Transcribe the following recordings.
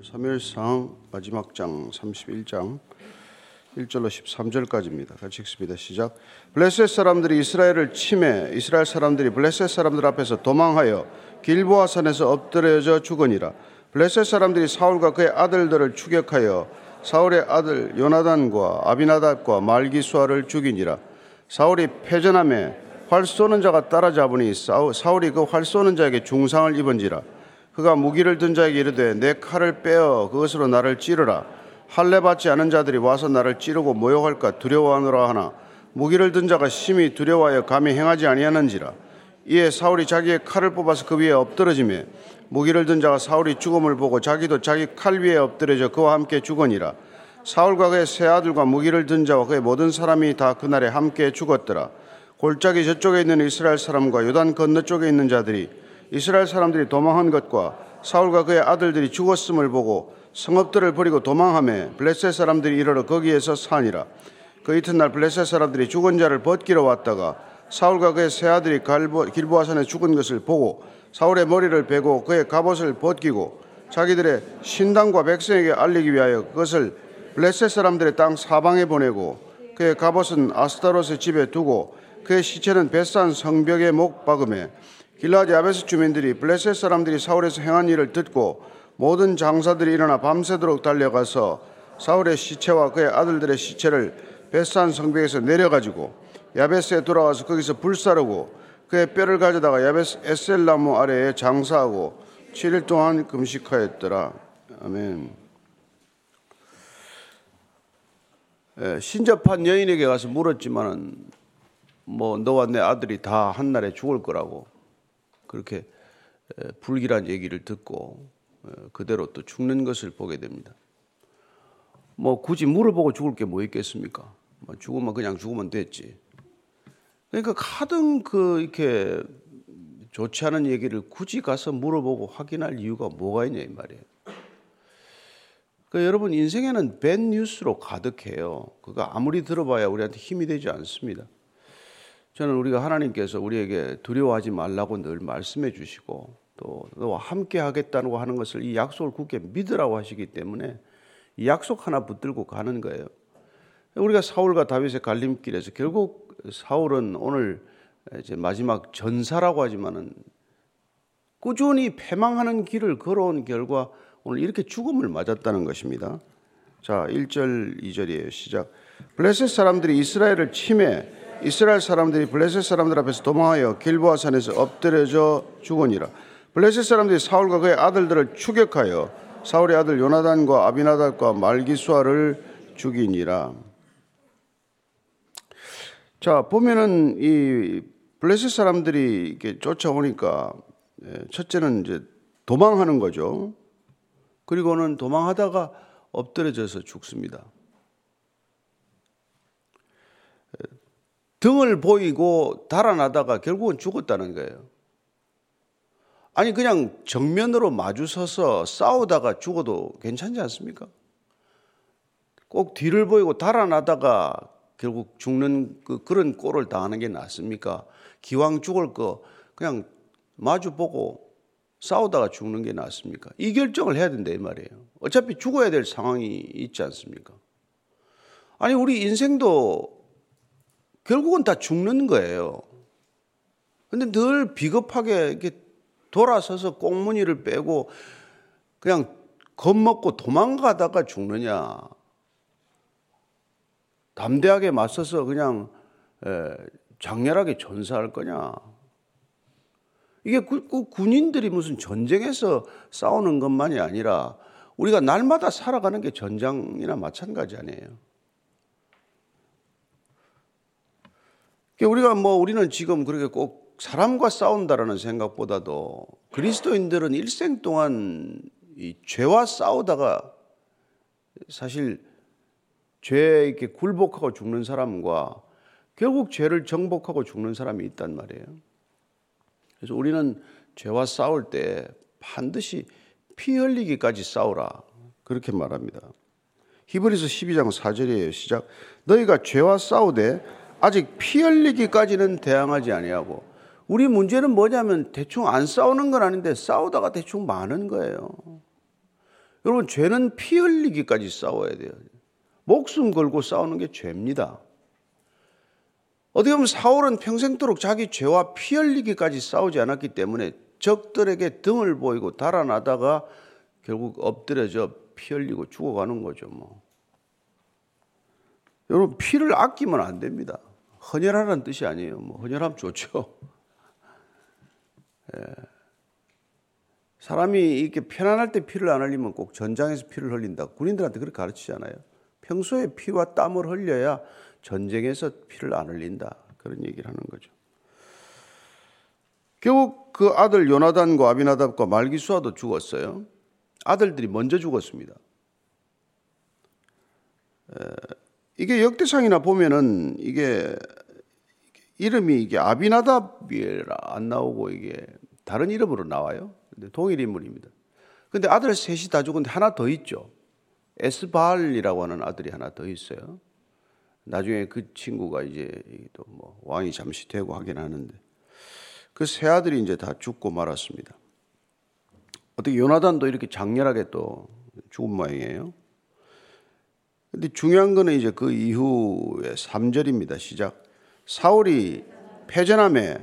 오늘 3일상 마지막 장 31장 1절로 13절까지입니다. 같이 읽습니다. 시작. 블레셋 사람들이 이스라엘을 침해 이스라엘 사람들이 블레셋 사람들 앞에서 도망하여 길보아 산에서 엎드려져 죽으니라. 블레셋 사람들이 사울과 그의 아들들을 추격하여 사울의 아들 요나단과 아비나답과 말기수아를 죽이니라. 사울이 패전함에 활 쏘는 자가 따라잡으니 사울이 그 활 쏘는 자에게 중상을 입은지라. 그가 무기를 든 자에게 이르되 내 칼을 빼어 그것으로 나를 찌르라. 할례 받지 않은 자들이 와서 나를 찌르고 모욕할까 두려워하노라 하나 무기를 든 자가 심히 두려워하여 감히 행하지 아니하는지라. 이에 사울이 자기의 칼을 뽑아서 그 위에 엎드러지며 무기를 든 자가 사울이 죽음을 보고 자기도 자기 칼 위에 엎드려져 그와 함께 죽으니라. 사울과 그의 세 아들과 무기를 든 자와 그의 모든 사람이 다 그날에 함께 죽었더라. 골짜기 저쪽에 있는 이스라엘 사람과 요단 건너 쪽에 있는 자들이 이스라엘 사람들이 도망한 것과 사울과 그의 아들들이 죽었음을 보고 성읍들을 버리고 도망함에 블레셋 사람들이 이르러 거기에서 사니라. 그 이튿날 블레셋 사람들이 죽은 자를 벗기러 왔다가 사울과 그의 세 아들이 길보아산에 죽은 것을 보고 사울의 머리를 베고 그의 갑옷을 벗기고 자기들의 신당과 백성에게 알리기 위하여 그것을 블레셋 사람들의 땅 사방에 보내고 그의 갑옷은 아스타롯의 집에 두고 그의 시체는 벳산 성벽에 목 박음에 길라디 아베스 주민들이 블레셋 사람들이 사울에서 행한 일을 듣고 모든 장사들이 일어나 밤새도록 달려가서 사울의 시체와 그의 아들들의 시체를 베산 성벽에서 내려가지고 야베스에 돌아와서 거기서 불사르고 그의 뼈를 가져다가 야베스 에셀나무 아래에 장사하고 7일 동안 금식하였더라. 아멘. 예, 신접한 여인에게 가서 물었지만은 뭐 너와 내 아들이 다 한날에 죽을 거라고 그렇게 불길한 얘기를 듣고 그대로 또 죽는 것을 보게 됩니다. 뭐 굳이 물어보고 죽을 게 뭐 있겠습니까? 뭐 죽으면 그냥 죽으면 됐지. 그러니까 가등 그 이렇게 좋지 않은 얘기를 굳이 가서 물어보고 확인할 이유가 뭐가 있냐 이 말이에요. 그 여러분 인생에는 밴 뉴스로 가득해요. 그거 아무리 들어봐야 우리한테 힘이 되지 않습니다. 저는 우리가 하나님께서 우리에게 두려워하지 말라고 늘 말씀해 주시고 또 너와 함께 하겠다고 하는 것을 이 약속을 굳게 믿으라고 하시기 때문에 이 약속 하나 붙들고 가는 거예요. 우리가 사울과 다윗의 갈림길에서 결국 사울은 오늘 이제 마지막 전사라고 하지만은 꾸준히 패망하는 길을 걸어온 결과 오늘 이렇게 죽음을 맞았다는 것입니다. 자, 1절, 2절이에요. 시작. 블레셋 사람들이 이스라엘을 침해 이스라엘 사람들이 블레셋 사람들 앞에서 도망하여 길보아 산에서 엎드려져 죽으니라. 블레셋 사람들이 사울과 그의 아들들을 추격하여 사울의 아들 요나단과 아비나달과 말기수아를 죽이니라. 자 보면은 이 블레셋 사람들이 이렇게 쫓아오니까 예, 첫째는 이제 도망하는 거죠. 그리고는 도망하다가 엎드려져서 죽습니다. 등을 보이고 달아나다가 결국은 죽었다는 거예요. 아니 그냥 정면으로 마주서서 싸우다가 죽어도 괜찮지 않습니까? 꼭 뒤를 보이고 달아나다가 결국 죽는 그 그런 꼴을 당하는 게 낫습니까? 기왕 죽을 거 그냥 마주 보고 싸우다가 죽는 게 낫습니까? 이 결정을 해야 된다 이 말이에요. 어차피 죽어야 될 상황이 있지 않습니까? 아니 우리 인생도 결국은 다 죽는 거예요. 근데 늘 비겁하게 이렇게 돌아서서 꽁무니를 빼고 그냥 겁먹고 도망가다가 죽느냐. 담대하게 맞서서 그냥 장렬하게 전사할 거냐. 이게 그, 그 군인들이 무슨 전쟁에서 싸우는 것만이 아니라 우리가 날마다 살아가는 게 전장이나 마찬가지 아니에요. 우리가 뭐 우리는 지금 그렇게 꼭 사람과 싸운다라는 생각보다도 그리스도인들은 일생 동안 이 죄와 싸우다가 사실 죄에 이렇게 굴복하고 죽는 사람과 결국 죄를 정복하고 죽는 사람이 있단 말이에요. 그래서 우리는 죄와 싸울 때 반드시 피 흘리기까지 싸우라. 그렇게 말합니다. 히브리서 12장 4절이에요. 시작. 너희가 죄와 싸우되 아직 피 흘리기까지는 대항하지 아니하고 우리 문제는 뭐냐면 대충 안 싸우는 건 아닌데 싸우다가 대충 많은 거예요. 여러분 죄는 피 흘리기까지 싸워야 돼요. 목숨 걸고 싸우는 게 죄입니다. 어떻게 보면 사울은 평생도록 자기 죄와 피 흘리기까지 싸우지 않았기 때문에 적들에게 등을 보이고 달아나다가 결국 엎드려져 피 흘리고 죽어가는 거죠, 뭐. 여러분, 피를 아끼면 안 됩니다. 헌혈하라는 뜻이 아니에요. 뭐, 헌혈하면 좋죠. 예. 사람이 이렇게 편안할 때 피를 안 흘리면 꼭 전장에서 피를 흘린다. 군인들한테 그렇게 가르치잖아요. 평소에 피와 땀을 흘려야 전쟁에서 피를 안 흘린다. 그런 얘기를 하는 거죠. 결국 그 아들 요나단과 아비나답과 말기수아도 죽었어요. 아들들이 먼저 죽었습니다. 이게 역대상이나 보면은 이게 이름이 이게 아비나답이라 안 나오고 이게 다른 이름으로 나와요. 근데 동일 인물입니다. 근데 아들 셋이 다 죽었는데 하나 더 있죠. 에스발이라고 하는 아들이 하나 더 있어요. 나중에 그 친구가 이제 또 뭐 왕이 잠시 되고 하긴 하는데 그 세 아들이 이제 다 죽고 말았습니다. 어떻게 요나단도 이렇게 장렬하게 또 죽은 모양이에요. 근데 중요한 거는 이제 그 이후에 3절입니다. 시작. 사울이 패전함에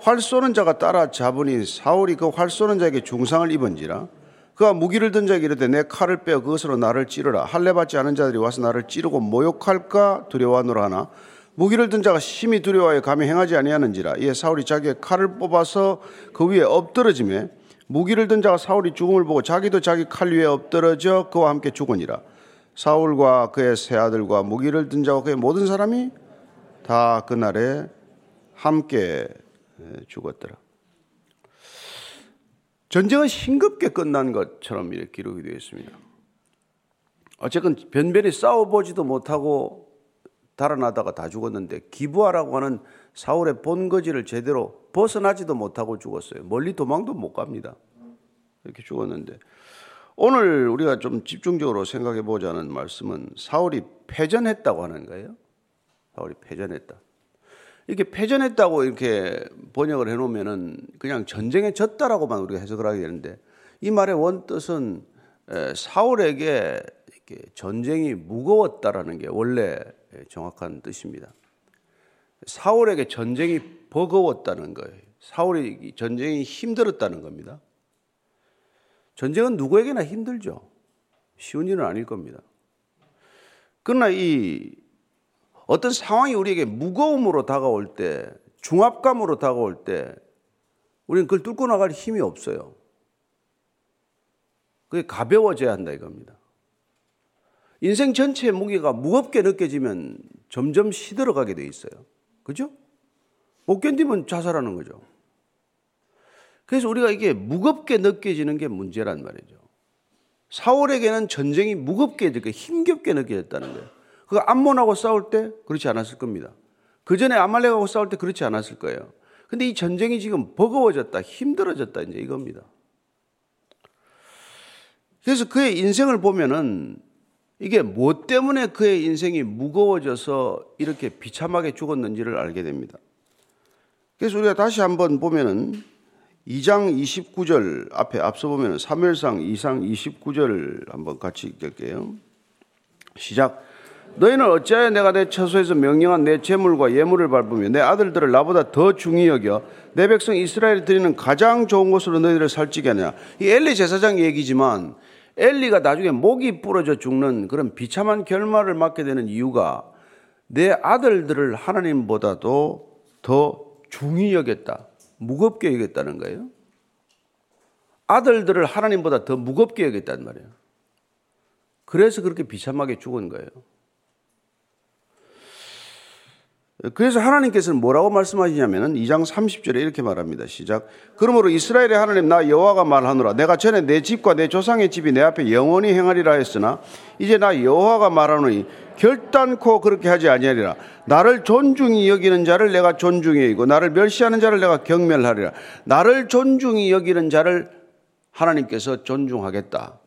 활 쏘는 자가 따라 잡으니 사울이 그 활 쏘는 자에게 중상을 입은지라 그가 무기를 든 자에게 이르되 내 칼을 빼어 그것으로 나를 찌르라 할례 받지 않은 자들이 와서 나를 찌르고 모욕할까 두려워하노라 하나 무기를 든 자가 심히 두려워하여 감히 행하지 아니하는지라 이에 사울이 자기의 칼을 뽑아서 그 위에 엎드러짐에 무기를 든 자가 사울이 죽음을 보고 자기도 자기 칼 위에 엎드러져 그와 함께 죽으니라 사울과 그의 세 아들과 무기를 든 자와 그의 모든 사람이 다 그날에 함께 죽었더라. 전쟁은 싱겁게 끝난 것처럼 이렇게 기록이 되어 있습니다. 어쨌건 변변히 싸워보지도 못하고 달아나다가 다 죽었는데 기부하라고 하는 사울의 본거지를 제대로 벗어나지도 못하고 죽었어요. 멀리 도망도 못 갑니다. 이렇게 죽었는데 오늘 우리가 좀 집중적으로 생각해 보자는 말씀은 사울이 패전했다고 하는 거예요. 사울이 패전했다. 이렇게 패전했다고 이렇게 번역을 해놓으면은 그냥 전쟁에 졌다라고만 우리가 해석을 하게 되는데 이 말의 원 뜻은 사울에게 이렇게 전쟁이 무거웠다라는 게 원래 정확한 뜻입니다. 사울에게 전쟁이 버거웠다는 거예요. 사울이 전쟁이 힘들었다는 겁니다. 전쟁은 누구에게나 힘들죠. 쉬운 일은 아닐 겁니다. 그러나 이 어떤 상황이 우리에게 무거움으로 다가올 때, 중압감으로 다가올 때, 우리는 그걸 뚫고 나갈 힘이 없어요. 그게 가벼워져야 한다 이겁니다. 인생 전체의 무게가 무겁게 느껴지면 점점 시들어가게 돼 있어요. 그죠? 못 견디면 자살하는 거죠. 그래서 우리가 이게 무겁게 느껴지는 게 문제란 말이죠. 사울에게는 전쟁이 무겁게, 힘겹게 느껴졌다는 거예요. 그 암몬하고 싸울 때 그렇지 않았을 겁니다. 그 전에 아말렉하고 싸울 때 그렇지 않았을 거예요. 근데 이 전쟁이 지금 버거워졌다, 힘들어졌다, 이제 이겁니다. 그래서 그의 인생을 보면은 이게 뭐 때문에 그의 인생이 무거워져서 이렇게 비참하게 죽었는지를 알게 됩니다. 그래서 우리가 다시 한번 보면은 2장 29절 앞에 앞서 보면은 3일상 2상 29절 한번 같이 읽을게요. 시작. 너희는 어찌하여 내가 내 처소에서 명령한 내 재물과 예물을 밟으며 내 아들들을 나보다 더 중히 여겨 내 백성 이스라엘이 드리는 가장 좋은 곳으로 너희들을 살찌게 하냐. 이 엘리 제사장 얘기지만 엘리가 나중에 목이 부러져 죽는 그런 비참한 결말을 맞게 되는 이유가 내 아들들을 하나님보다도 더 중히 여겼다. 무겁게 여겼다는 거예요. 아들들을 하나님보다 더 무겁게 여겼단 말이에요. 그래서 그렇게 비참하게 죽은 거예요. 그래서 하나님께서는 뭐라고 말씀하시냐면은 2장 30절에 이렇게 말합니다. 시작. 그러므로 이스라엘의 하나님 나 여호와가 말하노라. 내가 전에 내 집과 내 조상의 집이 내 앞에 영원히 행하리라 했으나 이제 나 여호와가 말하노니 결단코 그렇게 하지 아니하리라. 나를 존중히 여기는 자를 내가 존중히 여기고 나를 멸시하는 자를 내가 경멸하리라. 나를 존중히 여기는 자를 하나님께서 존중하겠다.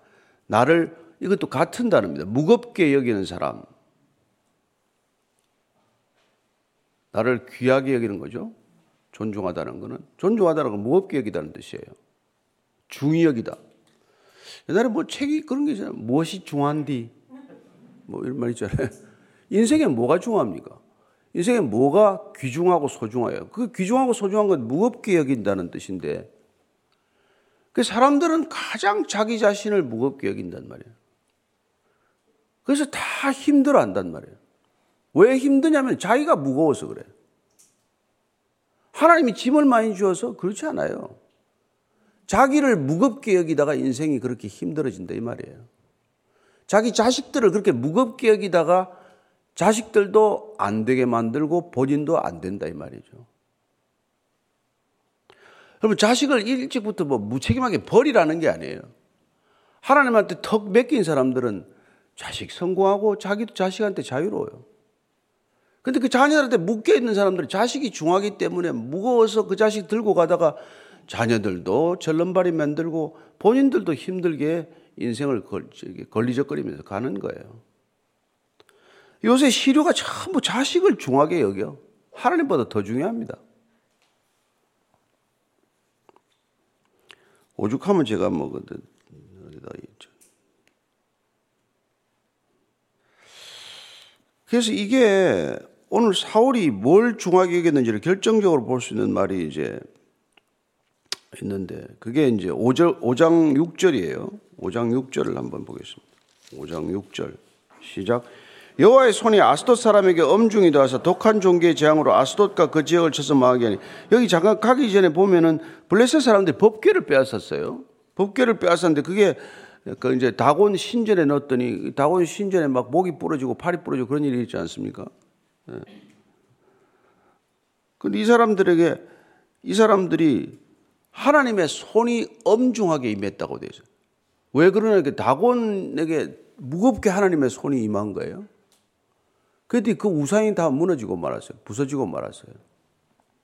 나를 이것도 같은 단어입니다. 무겁게 여기는 사람. 나를 귀하게 여기는 거죠. 존중하다는 것은 존중하다는 건 무겁게 여기다는 뜻이에요. 중히 여기다. 옛날에 뭐 책이 그런 게 있잖아요. 무엇이 중요한디? 뭐 이런 말 있잖아요. 인생에 뭐가 중요합니까? 인생에 뭐가 귀중하고 소중해요? 그 귀중하고 소중한 건 무겁게 여긴다는 뜻인데, 그 사람들은 가장 자기 자신을 무겁게 여긴단 말이에요. 그래서 다 힘들어 한단 말이에요. 왜 힘드냐면 자기가 무거워서 그래요. 하나님이 짐을 많이 주어서 그렇지 않아요. 자기를 무겁게 여기다가 인생이 그렇게 힘들어진다 이 말이에요. 자기 자식들을 그렇게 무겁게 여기다가 자식들도 안 되게 만들고 본인도 안 된다 이 말이죠. 여러분 자식을 일찍부터 뭐 무책임하게 버리라는 게 아니에요. 하나님한테 턱 맡긴 사람들은 자식 성공하고 자기도 자식한테 자유로워요. 근데 그 자녀들한테 묶여 있는 사람들은 자식이 중하기 때문에 무거워서 그 자식 들고 가다가 자녀들도 절름발이 만들고 본인들도 힘들게 인생을 걸리적거리면서 가는 거예요. 요새 시류가 전부 자식을 중하게 여겨. 하나님보다 더 중요합니다. 오죽하면 제가 먹거든. 어디다 있죠. 그래서 이게 오늘 사울이 뭘 중하게 여겼는지를 결정적으로 볼 수 있는 말이 이제 있는데 그게 이제 5절, 5장 6절이에요. 5장 6절을 한번 보겠습니다. 5장 6절 시작. 여호와의 손이 아스돗 사람에게 엄중히 닿아서 독한 종기의 재앙으로 아스돗과 그 지역을 쳐서 망하게 하니 여기 잠깐 가기 전에 보면은 블레셋 사람들이 법궤를 빼앗았어요. 법궤를 빼앗았는데 그게 그 이제 다곤 신전에 넣었더니 다곤 신전에 막 목이 부러지고 팔이 부러지고 그런 일이 있지 않습니까? 예. 근데 이 사람들에게 이 사람들이 하나님의 손이 엄중하게 임했다고 되어. 왜 그러냐? 다곤에게 무겁게 하나님의 손이 임한 거예요. 그랬더니 그 우상이 다 무너지고 말았어요. 부서지고 말았어요.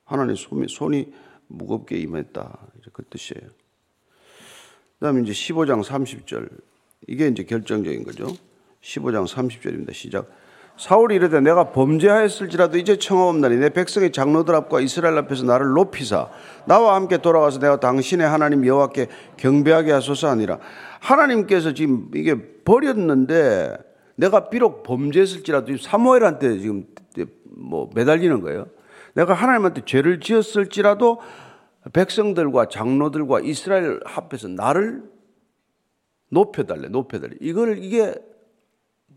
하나님의 손이, 손이 무겁게 임했다. 그 뜻이에요. 그 다음에 이제 15장 30절. 이게 이제 결정적인 거죠. 15장 30절입니다. 시작. 사울이 이르되 내가 범죄하였을지라도 이제 청하옵나니 내 백성의 장로들 앞과 이스라엘 앞에서 나를 높이사 나와 함께 돌아와서 내가 당신의 하나님 여호와께 경배하게 하소서 하니라. 하나님께서 지금 이게 버렸는데 내가 비록 범죄했을지라도 사무엘한테 지금 뭐 매달리는 거예요. 내가 하나님한테 죄를 지었을지라도 백성들과 장로들과 이스라엘 앞에서 나를 높여달래, 높여달래. 이걸 이게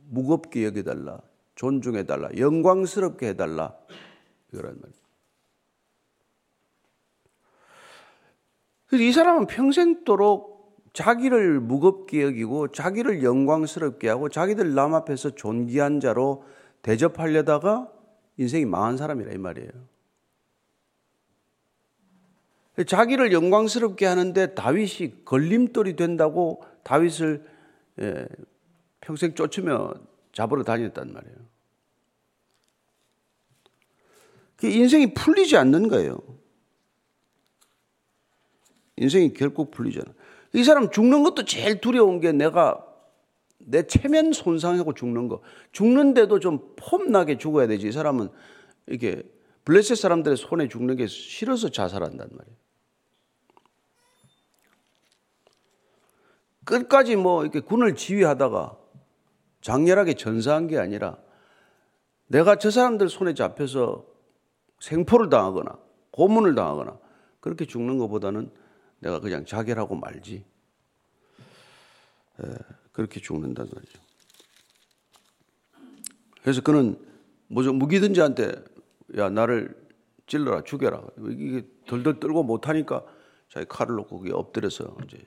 무겁게 여겨달라. 존중해달라. 영광스럽게 해달라. 이거란 말이에요. 이 사람은 평생도록 자기를 무겁게 여기고 자기를 영광스럽게 하고 자기들 남 앞에서 존귀한 자로 대접하려다가 인생이 망한 사람이라 이 말이에요. 자기를 영광스럽게 하는데 다윗이 걸림돌이 된다고 다윗을 예, 평생 쫓으며 잡으러 다녔단 말이에요. 인생이 풀리지 않는 거예요. 인생이 결국 풀리지 않아. 이 사람 죽는 것도 제일 두려운 게 내가 내 체면 손상하고 죽는 거. 죽는데도 좀 폼나게 죽어야 되지. 이 사람은 이게 블레셋 사람들의 손에 죽는 게 싫어서 자살한단 말이에요. 끝까지 뭐 이렇게 군을 지휘하다가 장렬하게 전사한 게 아니라 내가 저 사람들 손에 잡혀서 생포를 당하거나 고문을 당하거나 그렇게 죽는 것보다는 내가 그냥 자결하고 말지. 에, 그렇게 죽는다는 말이죠. 그래서 그는 무기든지한테 야 나를 찔러라 죽여라 이게 덜덜 떨고 못하니까 자기 칼을 놓고 거기 엎드려서 이제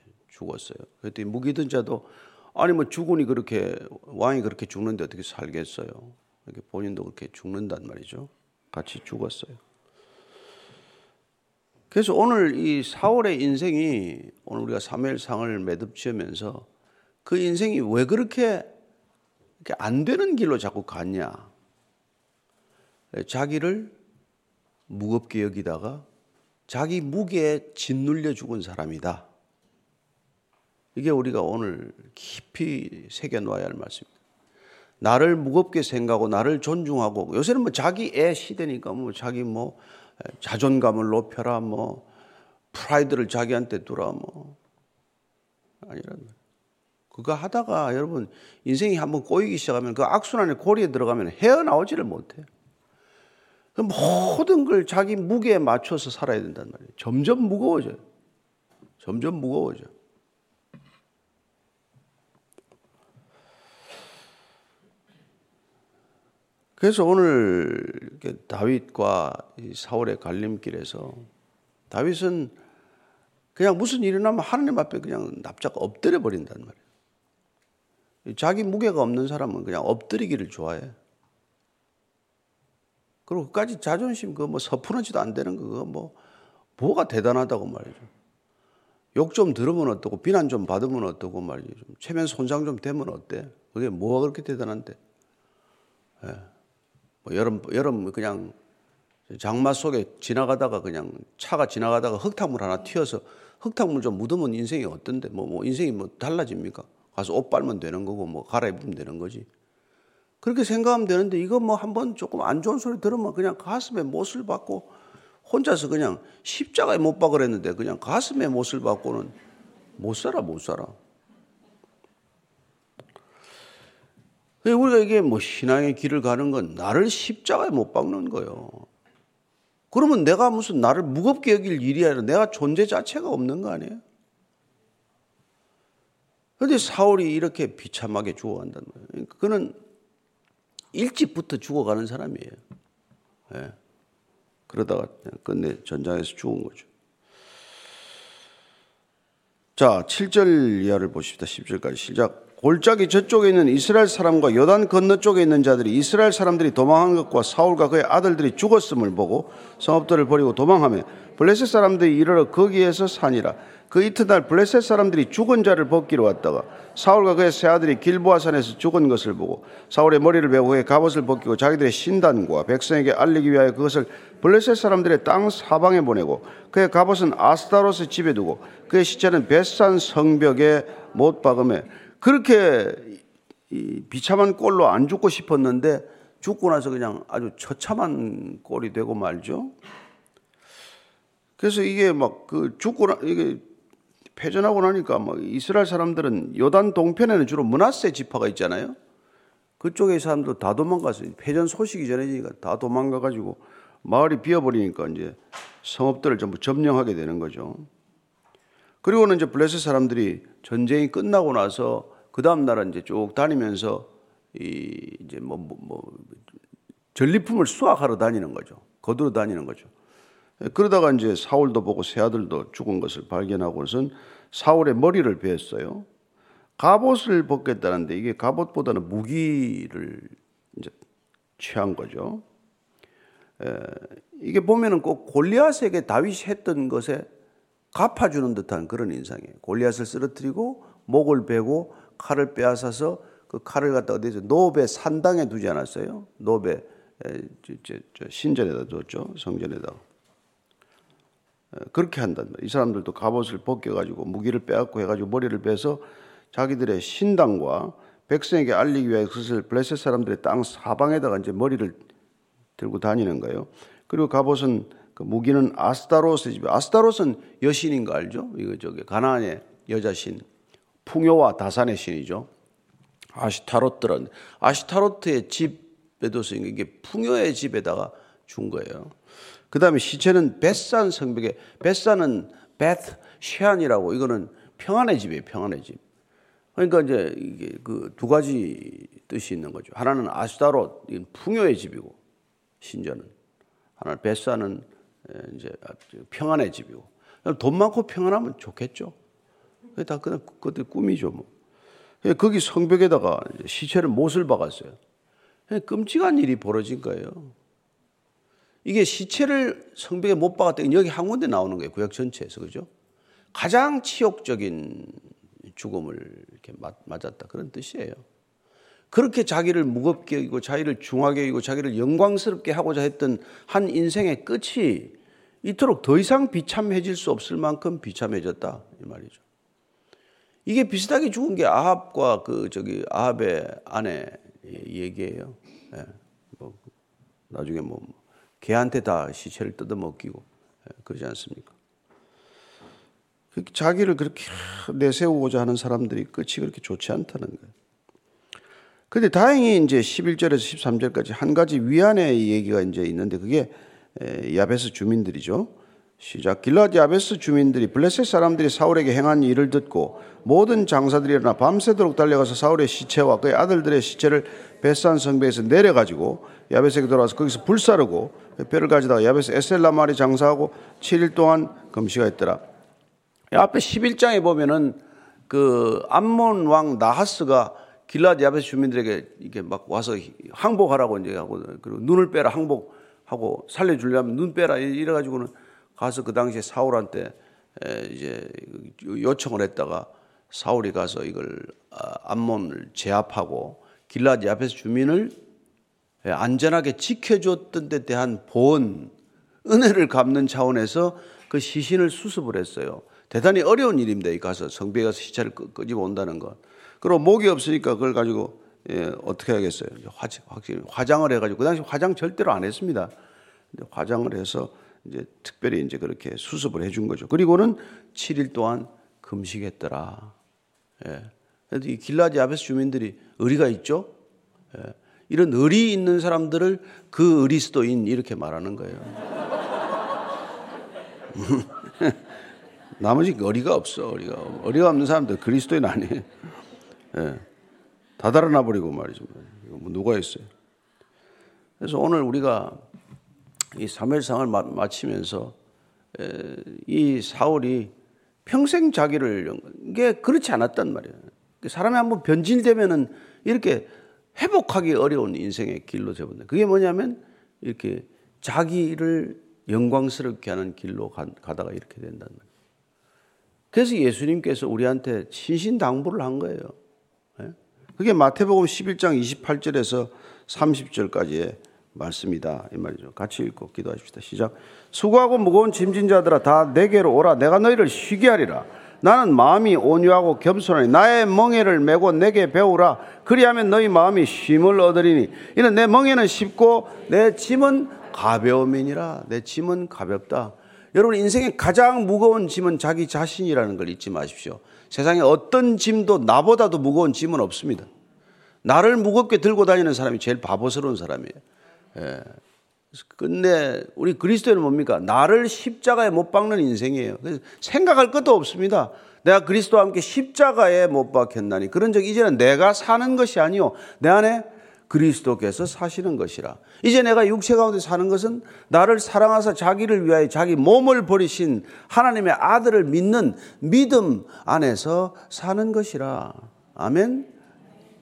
죽었어요. 그랬더니 무기든 자도 아니 뭐 죽으니 그렇게 왕이 그렇게 죽는데 어떻게 살겠어요? 이렇게 본인도 그렇게 죽는단 말이죠. 같이 죽었어요. 그래서 오늘 이 사울의 인생이 오늘 우리가 사무엘상을 매듭지으면서 그 인생이 왜 그렇게 안 되는 길로 자꾸 갔냐? 자기를 무겁게 여기다가 자기 무게에 짓눌려 죽은 사람이다. 이게 우리가 오늘 깊이 새겨놓아야 할 말씀입니다. 나를 무겁게 생각하고 나를 존중하고 요새는 뭐 자기 애 시대니까 뭐 자기 뭐 자존감을 높여라 뭐 프라이드를 자기한테 두라 뭐 아니란 그거 하다가 여러분 인생이 한번 꼬이기 시작하면 그 악순환의 고리에 들어가면 헤어나오지를 못해. 그 모든 걸 자기 무게에 맞춰서 살아야 된단 말이에요. 점점 무거워져요. 점점 무거워져. 그래서 오늘 다윗과 사울의 갈림길에서 다윗은 그냥 무슨 일이 나면 하나님 앞에 그냥 납작 엎드려 버린단 말이에요. 자기 무게가 없는 사람은 그냥 엎드리기를 좋아해. 그리고 그까지 자존심 그 뭐 서푸르지도 안 되는 그거 뭐 뭐가 대단하다고 말이죠. 욕 좀 들으면 어떻고 비난 좀 받으면 어떻고 말이죠. 좀 체면 손상 좀 되면 어때? 그게 뭐가 그렇게 대단한데? 예. 뭐 여름 여름 그냥 장마 속에 지나가다가 그냥 차가 지나가다가 흙탕물 하나 튀어서 흙탕물 좀 묻으면 인생이 어떤데 뭐, 뭐 인생이 뭐 달라집니까? 가서 옷 빨면 되는 거고 뭐 갈아입으면 되는 거지. 그렇게 생각하면 되는데 이거 뭐 한번 조금 안 좋은 소리 들으면 그냥 가슴에 못을 받고 혼자서 그냥 십자가에 못 박으랬는데 그냥 가슴에 못을 받고는 못 살아 못 살아. 우리가 이게 뭐 신앙의 길을 가는 건 나를 십자가에 못 박는 거예요. 그러면 내가 무슨 나를 무겁게 여길 일이 아니라 내가 존재 자체가 없는 거 아니에요? 그런데 사울이 이렇게 비참하게 죽어간다는 거예요. 그는 일찍부터 죽어가는 사람이에요. 네. 그러다가 끝내 전장에서 죽은 거죠. 자, 7절 이하를 보십시다. 10절까지 시작. 골짜기 저쪽에 있는 이스라엘 사람과 요단 건너 쪽에 있는 자들이 이스라엘 사람들이 도망한 것과 사울과 그의 아들들이 죽었음을 보고 성읍들을 버리고 도망하며 블레셋 사람들이 이르러 거기에서 사니라. 그 이튿날 블레셋 사람들이 죽은 자를 벗기러 왔다가 사울과 그의 세 아들이 길보아 산에서 죽은 것을 보고 사울의 머리를 베고 그의 갑옷을 벗기고 자기들의 신단과 백성에게 알리기 위하여 그것을 블레셋 사람들의 땅 사방에 보내고 그의 갑옷은 아스타로스 집에 두고 그의 시체는 벳산 성벽에 못 박음에 그렇게 비참한 꼴로 안 죽고 싶었는데 죽고 나서 그냥 아주 처참한 꼴이 되고 말죠. 그래서 이게 막 그 죽고 나 이게 패전하고 나니까 막 이스라엘 사람들은 요단 동편에는 주로 문하세 지파가 있잖아요. 그쪽의 사람도 다 도망가서 패전 소식이 전해지니까 다 도망가 가지고 마을이 비어버리니까 이제 성읍들을 전부 점령하게 되는 거죠. 그리고는 이제 블레셋 사람들이 전쟁이 끝나고 나서 그 다음 날은 이제 쭉 다니면서 이 이제 뭐, 뭐, 뭐 전리품을 수확하러 다니는 거죠. 거두러 다니는 거죠. 그러다가 이제 사울도 보고 새 아들도 죽은 것을 발견하고선 사울의 머리를 베었어요. 갑옷을 벗겠다는데 이게 갑옷보다는 무기를 이제 취한 거죠. 에, 이게 보면은 꼭 골리앗에게 다윗이 했던 것에 갚아주는 듯한 그런 인상이에요. 골리앗을 쓰러뜨리고 목을 베고 칼을 빼앗아서 그 칼을 갖다 어디서 노베 산당에 두지 않았어요? 노베 신전에다 뒀죠. 성전에다. 그렇게 한단 말이에요. 이 사람들도 갑옷을 벗겨가지고 무기를 빼앗고 해가지고 머리를 베서 자기들의 신당과 백성에게 알리기 위해 그것을 블레셋 사람들의 땅 사방에다가 이제 머리를 들고 다니는 거예요. 그리고 갑옷은 그 무기는 아스타로스 집에 아스타로스는 여신인 거 알죠? 이거 저기 가나안의 여자신 풍요와 다산의 신이죠. 아시타로트란 아시타로트의 집에 둬서 이게 풍요의 집에다가 준 거예요. 그 다음에 시체는 벳산 성벽에 벳산은 베트 쉐안이라고 이거는 평안의 집이에요. 평안의 집. 그러니까 이제 이게 그 두 가지 뜻이 있는 거죠. 하나는 아시타롯 풍요의 집이고 신전은 하나는 벳산은 이제 평안의 집이고 돈 많고 평안하면 좋겠죠. 다 그냥 그것도 꿈이죠 뭐. 거기 성벽에다가 시체를 못을 박았어요. 끔찍한 일이 벌어진 거예요. 이게 시체를 성벽에 못 박았다. 여기 한 군데 나오는 거예요. 구역 전체에서 그죠? 가장 치욕적인 죽음을 이렇게 맞았다 그런 뜻이에요. 그렇게 자기를 무겁게 여기고 자기를 중하게 여기고 자기를 영광스럽게 하고자 했던 한 인생의 끝이 이토록 더 이상 비참해질 수 없을 만큼 비참해졌다 이 말이죠. 이게 비슷하게 죽은 게 아합과 그 저기 아합의 아내 얘기예요. 예. 뭐 나중에 뭐 개한테 다 시체를 뜯어먹기고 예. 그러지 않습니까? 자기를 그렇게 내세우고자 하는 사람들이 끝이 그렇게 좋지 않다는 거예요. 근데 다행히 이제 11절에서 13절까지 한 가지 위안의 얘기가 이제 있는데 그게 야베스 주민들이죠. 시작. 길라디 야베스 주민들이 블레셋 사람들이 사울에게 행한 일을 듣고 모든 장사들이 일어나 밤새도록 달려가서 사울의 시체와 그의 아들들의 시체를 베산 성배에서 내려가지고 야베스에게 돌아와서 거기서 불사르고 뼈를 가져다가 야베스 에셀라마리 장사하고 7일 동안 금시가 있더라 앞에 11장에 보면은 그 암몬 왕 나하스가 길라디 야베스 주민들에게 이게 막 와서 항복하라고 이제 하고 그리고 눈을 빼라 항복하고 살려주려면 눈 빼라 이래 가지고는 가서 그 당시에 사울한테 이제 요청을 했다가 사울이 가서 이걸 아, 암몬을 제압하고 길라디 야베스 주민을 안전하게 지켜줬던 데 대한 보은 은혜를 갚는 차원에서 그 시신을 수습을 했어요. 대단히 어려운 일입니다. 이 가서 성벽에 가서 시체를 끄집어 온다는 것. 그리고 목이 없으니까 그걸 가지고 예, 어떻게 하겠어요? 확실히 화장을 해가지고 그 당시 화장 절대로 안 했습니다. 화장을 해서 이제 특별히 이제 그렇게 수습을 해준 거죠. 그리고는 7일 동안 금식했더라. 예. 이 길라디 아베스 주민들이 의리가 있죠. 예. 이런 의리 있는 사람들을 그 의리스도인 이렇게 말하는 거예요. 나머지 어리가 없어. 어리가 어리가 없는 사람들 그리스도인 아니에요. 예. 다 달아나 버리고 말이죠. 뭐 누가 있어요? 그래서 오늘 우리가 이 사무엘상을 마치면서 이 사울이 평생 자기를 이게 그렇지 않았단 말이에요. 사람이 한번 변질되면은 이렇게 회복하기 어려운 인생의 길로 되버린 그게 뭐냐면 이렇게 자기를 영광스럽게 하는 길로 가다가 이렇게 된다는 말이에요. 그래서 예수님께서 우리한테 신신당부를 한 거예요. 예? 그게 마태복음 11장 28절에서 30절까지의 말씀이다. 이 말이죠. 같이 읽고 기도하십시다. 시작. 수고하고 무거운 짐진 자들아 다 내게로 오라. 내가 너희를 쉬게 하리라. 나는 마음이 온유하고 겸손하니 나의 멍에를 메고 내게 배우라. 그리하면 너희 마음이 쉼을 얻으리니 이는 내 멍에는 쉽고 내 짐은 가벼움이니라. 내 짐은 가볍다. 여러분 인생의 가장 무거운 짐은 자기 자신이라는 걸 잊지 마십시오. 세상에 어떤 짐도 나보다도 무거운 짐은 없습니다. 나를 무겁게 들고 다니는 사람이 제일 바보스러운 사람이에요. 예. 근데 우리 그리스도는 뭡니까? 나를 십자가에 못 박는 인생이에요. 그래서 생각할 것도 없습니다. 내가 그리스도와 함께 십자가에 못 박혔나니 그런 적 이제는 내가 사는 것이 아니요 내 안에 그리스도께서 사시는 것이라. 이제 내가 육체 가운데 사는 것은 나를 사랑하사 자기를 위하여 자기 몸을 버리신 하나님의 아들을 믿는 믿음 안에서 사는 것이라. 아멘.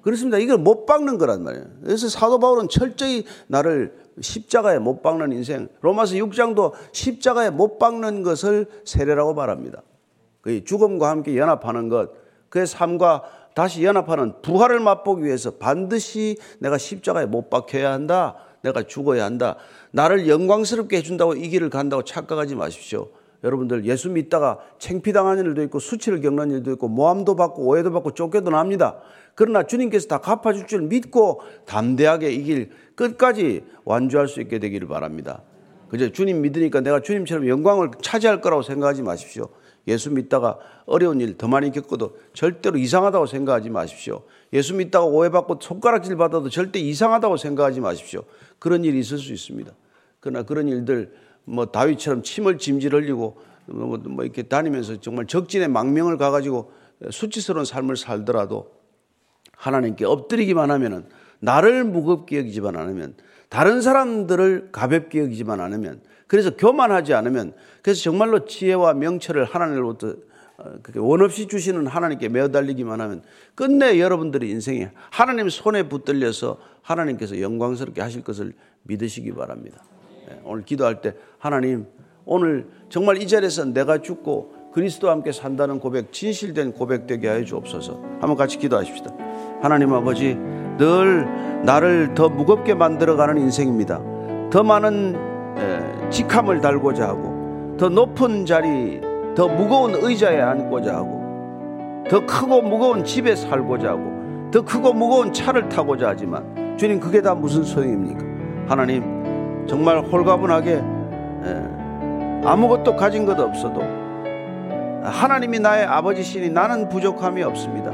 그렇습니다. 이걸 못 박는 거란 말이에요. 그래서 사도 바울은 철저히 나를 십자가에 못 박는 인생, 로마서 6장도 십자가에 못 박는 것을 세례라고 말합니다. 그 죽음과 함께 연합하는 것, 그의 삶과 다시 연합하는 부활을 맛보기 위해서 반드시 내가 십자가에 못 박혀야 한다. 내가 죽어야 한다. 나를 영광스럽게 해준다고 이 길을 간다고 착각하지 마십시오. 여러분들 예수 믿다가 챙피당하는 일도 있고 수치를 겪는 일도 있고 모함도 받고 오해도 받고 쫓겨도 납니다. 그러나 주님께서 다 갚아줄 줄 믿고 담대하게 이 길 끝까지 완주할 수 있게 되기를 바랍니다. 그저 주님 믿으니까 내가 주님처럼 영광을 차지할 거라고 생각하지 마십시오. 예수 믿다가 어려운 일 더 많이 겪어도 절대로 이상하다고 생각하지 마십시오. 예수 믿다가 오해받고 손가락질 받아도 절대 이상하다고 생각하지 마십시오. 그런 일이 있을 수 있습니다. 그러나 그런 일들 뭐 다윗처럼 침을 짐질 흘리고 뭐, 뭐 이렇게 다니면서 정말 적진의 망명을 가가지고 수치스러운 삶을 살더라도 하나님께 엎드리기만 하면은 나를 무겁게 여기지만 않으면 다른 사람들을 가볍게 여기지만 않으면 그래서 교만하지 않으면 그래서 정말로 지혜와 명철을 하나님으로부터 어, 원 없이 주시는 하나님께 매달리기만 하면 끝내 여러분들의 인생이 하나님 손에 붙들려서 하나님께서 영광스럽게 하실 것을 믿으시기 바랍니다. 예, 오늘 기도할 때 하나님 오늘 정말 이 자리에서 내가 죽고 그리스도와 함께 산다는 고백 진실된 고백되게 하여 주옵소서. 한번 같이 기도하십시다. 하나님 아버지 늘 나를 더 무겁게 만들어가는 인생입니다. 더 많은 직함을 달고자 하고 더 높은 자리, 더 무거운 의자에 앉고자 하고 더 크고 무거운 집에 살고자 하고 더 크고 무거운 차를 타고자 하지만 주님 그게 다 무슨 소용입니까? 하나님 정말 홀가분하게 아무것도 가진 것 없어도 하나님이 나의 아버지시니 나는 부족함이 없습니다.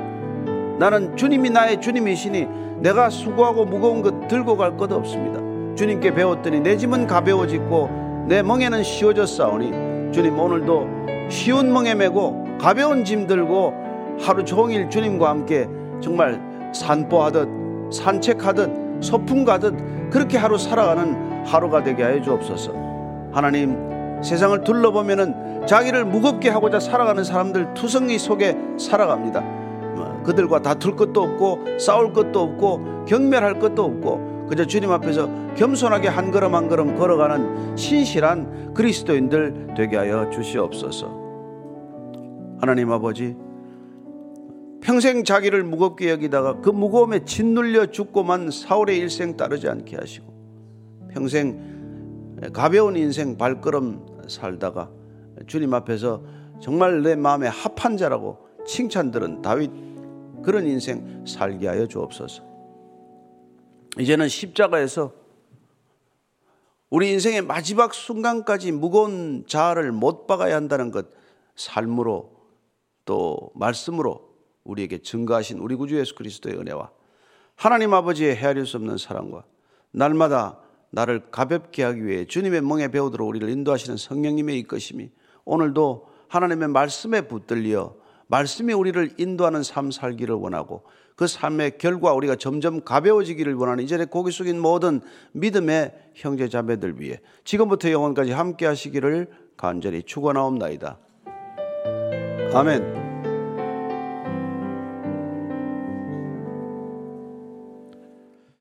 나는 주님이 나의 주님이시니 내가 수고하고 무거운 것 들고 갈 것 없습니다. 주님께 배웠더니 내 짐은 가벼워지고 내 멍에는 쉬워졌사오니 주님 오늘도 쉬운 멍에 메고 가벼운 짐 들고 하루 종일 주님과 함께 정말 산보하듯 산책하듯 소풍 가듯 그렇게 하루 살아가는 하루가 되게 하여 주옵소서. 하나님 세상을 둘러보면은 자기를 무겁게 하고자 살아가는 사람들 투성이 속에 살아갑니다. 뭐, 그들과 다툴 것도 없고 싸울 것도 없고 경멸할 것도 없고 그저 주님 앞에서 겸손하게 한 걸음 한 걸음 걸어가는 신실한 그리스도인들 되게 하여 주시옵소서. 하나님 아버지 평생 자기를 무겁게 여기다가 그 무거움에 짓눌려 죽고만 사울의 일생 따르지 않게 하시고 평생 가벼운 인생 발걸음 살다가 주님 앞에서 정말 내 마음에 합한 자라고 칭찬 들은 다윗 그런 인생 살게 하여 주옵소서. 이제는 십자가에서 우리 인생의 마지막 순간까지 무거운 자아를 못 박아야 한다는 것 삶으로 또 말씀으로 우리에게 증거하신 우리 구주 예수 그리스도의 은혜와 하나님 아버지의 헤아릴 수 없는 사랑과 날마다 나를 가볍게 하기 위해 주님의 멍에 배우도록 우리를 인도하시는 성령님의 이끄심이 오늘도 하나님의 말씀에 붙들려 말씀이 우리를 인도하는 삶 살기를 원하고 그 삶의 결과 우리가 점점 가벼워지기를 원하는 이전에 고기 숙인 모든 믿음의 형제 자매들 위해 지금부터 영원까지 함께 하시기를 간절히 축원하옵나이다. 아멘.